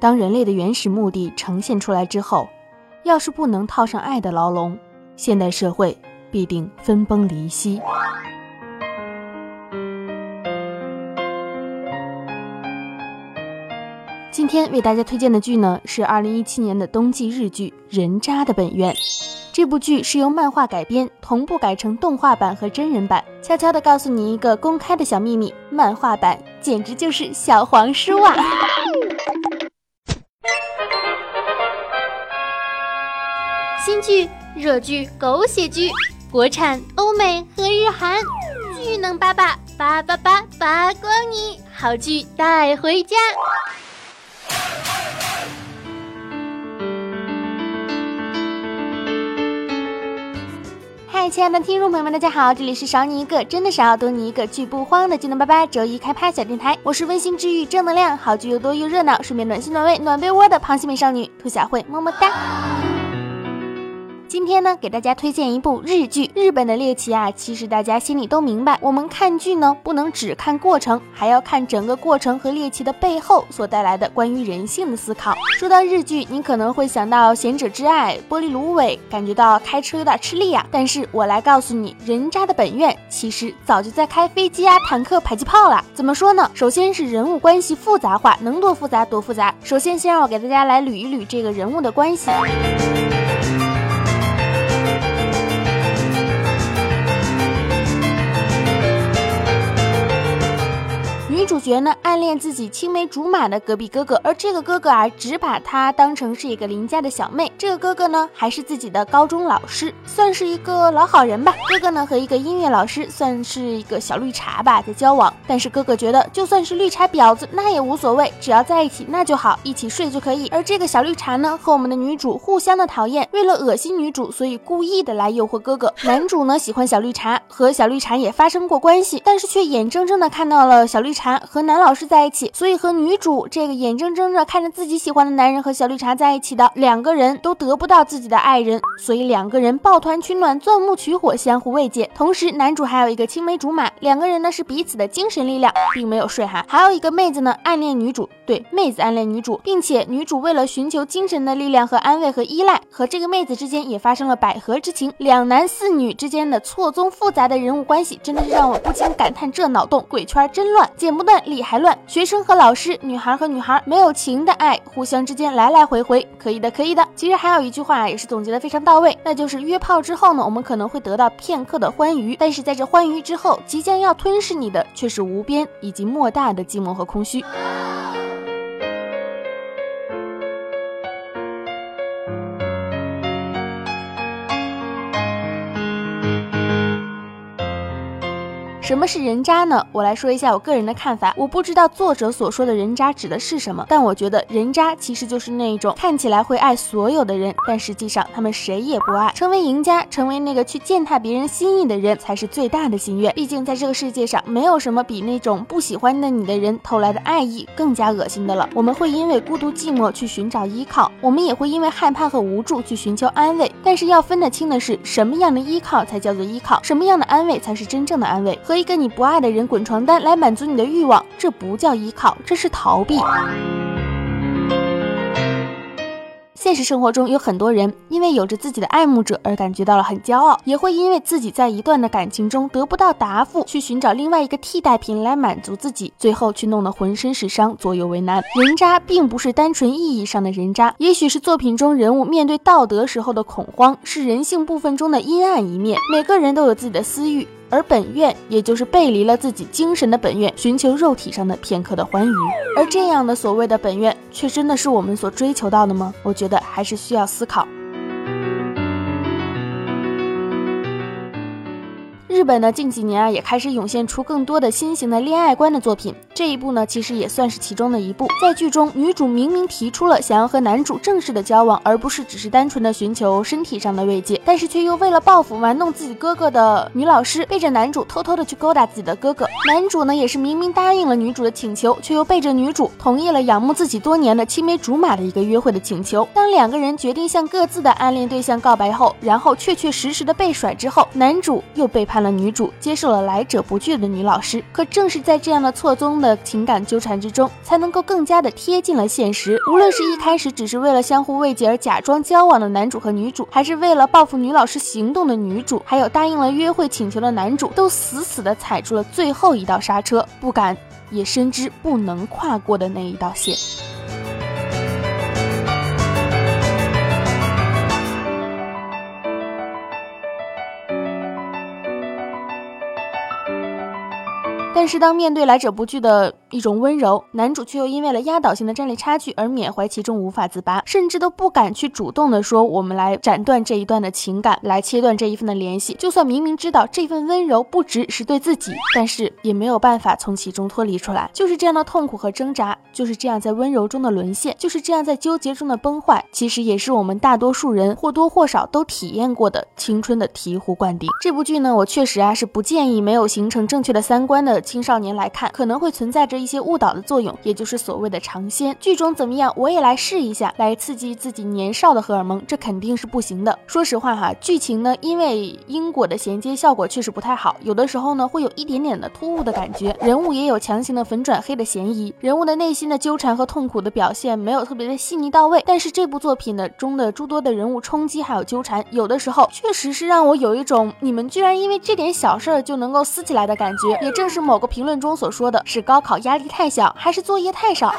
当人类的原始目的呈现出来之后，要是不能套上爱的牢笼，现代社会必定分崩离析。今天为大家推荐的剧呢，是二零一七年的冬季日剧《人渣的本愿》。这部剧是由漫画改编，同步改成动画版和真人版。悄悄的告诉你一个公开的小秘密：漫画版简直就是小黄书啊！新剧、热剧、狗血剧，国产、欧美和日韩，巨能八八八八八八光你，好剧带回家。嗨亲爱的听众朋友们，大家好，这里是少你一个真的少，多你一个剧不慌的技能拜拜周一开拍小电台，我是温馨治愈正能量，好剧又多又热闹，顺便暖心暖胃暖被窝的螃蟹美少女兔小慧，么么哒。今天呢，给大家推荐一部日剧。日本的猎奇啊，其实大家心里都明白。我们看剧呢，不能只看过程，还要看整个过程和猎奇的背后所带来的关于人性的思考。说到日剧，你可能会想到《贤者之爱》《玻璃芦苇》，感觉到开车有点吃力呀。但是我来告诉你，人渣的本愿其实早就在开飞机啊、坦克、迫击炮了。怎么说呢？首先是人物关系复杂化，能多复杂多复杂。首先，先让我给大家来捋一捋这个人物的关系。主角呢暗恋自己青梅竹马的隔壁哥哥，而这个哥哥啊只把她当成是一个邻家的小妹。这个哥哥呢还是自己的高中老师，算是一个老好人吧。哥哥呢和一个音乐老师算是一个小绿茶吧，在交往。但是哥哥觉得就算是绿茶婊子那也无所谓，只要在一起那就好，一起睡就可以。而这个小绿茶呢和我们的女主互相的讨厌，为了恶心女主，所以故意的来诱惑哥哥。男主呢喜欢小绿茶，和小绿茶也发生过关系，但是却眼睁睁的看到了小绿茶。和男老师在一起，所以和女主这个眼睁睁着看着自己喜欢的男人和小绿茶在一起的两个人都得不到自己的爱人，所以两个人抱团取暖，钻木取火，相互慰藉。同时，男主还有一个青梅竹马，两个人呢是彼此的精神力量，并没有睡哈。还有一个妹子呢暗恋女主，对，妹子暗恋女主，并且女主为了寻求精神的力量和安慰和依赖，和这个妹子之间也发生了百合之情。两男四女之间的错综复杂的人物关系，真的是让我不禁感叹这脑洞鬼圈真乱，剪不。理还乱，学生和老师，女孩和女孩没有情的爱，互相之间来来回回，可以的，可以的。其实还有一句话也是总结的非常到位，那就是约炮之后呢，我们可能会得到片刻的欢愉，但是在这欢愉之后，即将要吞噬你的却是无边以及莫大的寂寞和空虚。什么是人渣呢？我来说一下我个人的看法。我不知道作者所说的人渣指的是什么，但我觉得人渣其实就是那一种看起来会爱所有的人，但实际上他们谁也不爱。成为赢家，成为那个去践踏别人心意的人，才是最大的心愿。毕竟在这个世界上，没有什么比那种不喜欢的你的人投来的爱意更加恶心的了。我们会因为孤独寂寞去寻找依靠，我们也会因为害怕和无助去寻求安慰。但是要分得清的是，什么样的依靠才叫做依靠，什么样的安慰才是真正的安慰。和一个你不爱的人滚床单来满足你的欲望，这不叫依靠，这是逃避。现实生活中有很多人因为有着自己的爱慕者而感觉到了很骄傲，也会因为自己在一段的感情中得不到答复，去寻找另外一个替代品来满足自己，最后去弄得浑身是伤，左右为难。人渣并不是单纯意义上的人渣，也许是作品中人物面对道德时候的恐慌，是人性部分中的阴暗一面。每个人都有自己的私欲。而本愿，也就是背离了自己精神的本愿，寻求肉体上的片刻的欢愉。而这样的所谓的本愿，却真的是我们所追求到的吗？我觉得还是需要思考。日本呢，近几年啊，也开始涌现出更多的新型的恋爱观的作品。这一部呢，其实也算是其中的一部。在剧中，女主明明提出了想要和男主正式的交往，而不是只是单纯的寻求身体上的慰藉，但是却又为了报复玩弄自己哥哥的女老师，背着男主偷偷的去勾搭自己的哥哥。男主呢，也是明明答应了女主的请求，却又背着女主同意了仰慕自己多年的青梅竹马的一个约会的请求。当两个人决定向各自的暗恋对象告白后，然后确确实实的被甩之后，男主又背叛了。的女主接受了来者不拒的女老师。可正是在这样的错综的情感纠缠之中，才能够更加的贴近了现实。无论是一开始只是为了相互慰藉而假装交往的男主和女主，还是为了报复女老师行动的女主，还有答应了约会请求的男主，都死死的踩住了最后一道刹车，不敢也深知不能跨过的那一道线。但是当面对来者不拒的一种温柔，男主却又因为了压倒性的战力差距而缅怀其中无法自拔，甚至都不敢去主动的说我们来斩断这一段的情感，来切断这一份的联系。就算明明知道这份温柔不只是对自己，但是也没有办法从其中脱离出来。就是这样的痛苦和挣扎，就是这样在温柔中的沦陷，就是这样在纠结中的崩坏，其实也是我们大多数人或多或少都体验过的青春的醍醐灌顶。这部剧呢，我确实啊是不建议没有形成正确的三观的。青少年来看，可能会存在着一些误导的作用，也就是所谓的尝鲜。剧中怎么样，我也来试一下，来刺激自己年少的荷尔蒙，这肯定是不行的。说实话哈，剧情呢，因为因果的衔接效果确实不太好，有的时候呢会有一点点的突兀的感觉，人物也有强行的粉转黑的嫌疑，人物的内心的纠缠和痛苦的表现没有特别的细腻到位。但是这部作品的中的诸多的人物冲击还有纠缠，有的时候确实是让我有一种你们居然因为这点小事儿就能够撕起来的感觉。也正是某个评论中所说的是高考压压力太小，还是作业太少？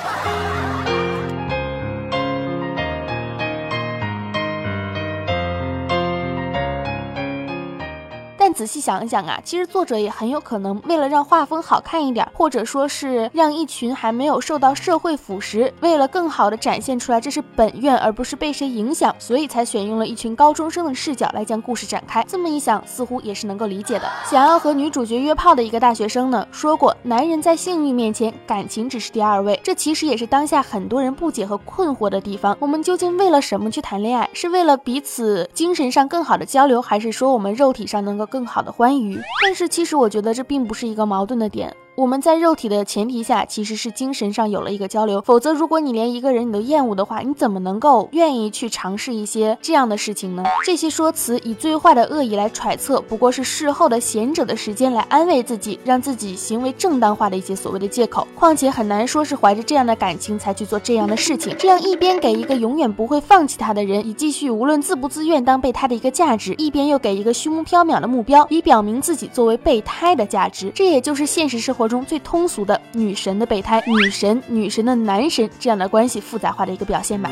仔细想一想啊，其实作者也很有可能为了让画风好看一点，或者说是让一群还没有受到社会腐蚀，为了更好的展现出来这是本院而不是被谁影响，所以才选用了一群高中生的视角来将故事展开。这么一想，似乎也是能够理解的。想要和女主角约炮的一个大学生呢，说过男人在性欲面前，感情只是第二位。这其实也是当下很多人不解和困惑的地方。我们究竟为了什么去谈恋爱？是为了彼此精神上更好的交流，还是说我们肉体上能够更？好的欢愉，但是其实我觉得这并不是一个矛盾的点。我们在肉体的前提下，其实是精神上有了一个交流。否则，如果你连一个人你都厌恶的话，你怎么能够愿意去尝试一些这样的事情呢？这些说辞以最坏的恶意来揣测，不过是事后的贤者的时间来安慰自己，让自己行为正当化的一些所谓的借口。况且很难说是怀着这样的感情才去做这样的事情。这样一边给一个永远不会放弃他的人以继续无论自不自愿当备胎的一个价值，一边又给一个虚无缥缈的目标以表明自己作为备胎的价值。这也就是现实生活。中最通俗的女神的备胎，女神女神的男神这样的关系复杂化的一个表现吧。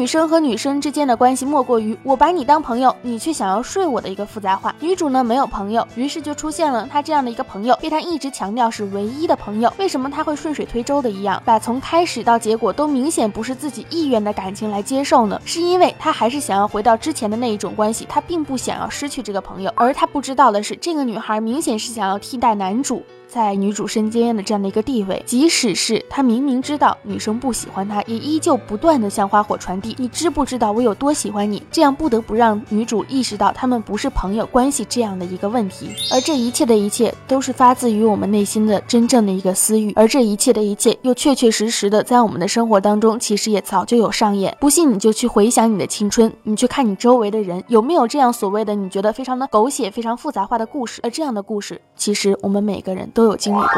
女生和女生之间的关系，莫过于我把你当朋友，你却想要睡我的一个复杂化。女主呢没有朋友，于是就出现了她这样的一个朋友，被她一直强调是唯一的朋友。为什么她会顺水推舟的一样，把从开始到结果都明显不是自己意愿的感情来接受呢？是因为她还是想要回到之前的那一种关系，她并不想要失去这个朋友。而她不知道的是，这个女孩明显是想要替代男主。在女主身间的这样的一个地位，即使是他明明知道女生不喜欢他，也依旧不断的向花火传递。你知不知道我有多喜欢你？这样不得不让女主意识到他们不是朋友关系这样的一个问题。而这一切的一切，都是发自于我们内心的真正的一个私欲。而这一切的一切，又确确实实的在我们的生活当中，其实也早就有上演。不信你就去回想你的青春，你去看你周围的人有没有这样所谓的你觉得非常的狗血、非常复杂化的故事。而这样的故事，其实我们每个人都。都有经历过。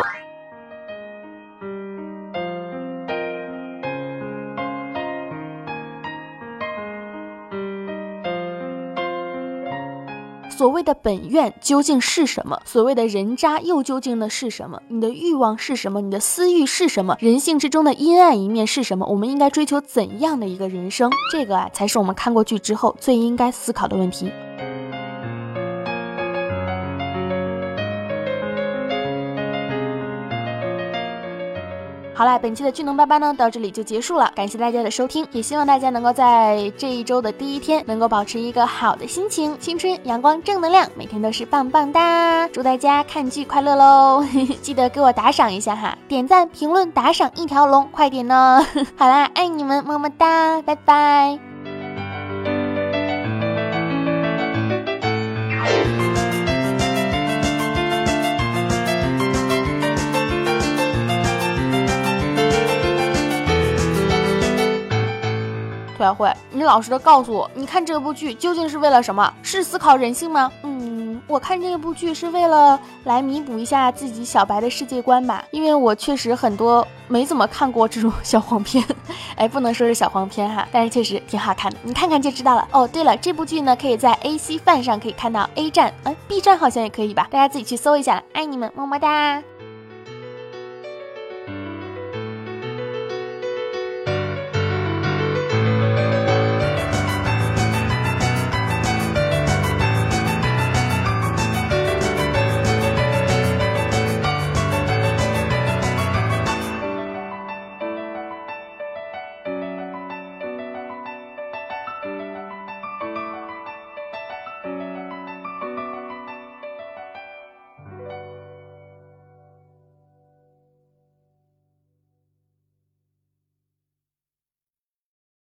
所谓的本愿究竟是什么？所谓的人渣又究竟的是什么？你的欲望是什么？你的私欲是什么？人性之中的阴暗一面是什么？我们应该追求怎样的一个人生？这个啊，才是我们看过剧之后最应该思考的问题。好了，本期的巨能八八呢，到这里就结束了。感谢大家的收听，也希望大家能够在这一周的第一天，能够保持一个好的心情，青春阳光正能量，每天都是棒棒哒！祝大家看剧快乐喽！记得给我打赏一下哈，点赞、评论、打赏一条龙，快点呢！好啦，爱你们，么么哒，拜拜。小慧，你老实的告诉我，你看这部剧究竟是为了什么？是思考人性吗？嗯，我看这部剧是为了来弥补一下自己小白的世界观吧，因为我确实很多没怎么看过这种小黄片，哎，不能说是小黄片哈，但是确实挺好看的，你看看就知道了。哦，对了，这部剧呢可以在 A C 饭上可以看到 A 站，哎，B 站好像也可以吧，大家自己去搜一下，爱你们，么么哒。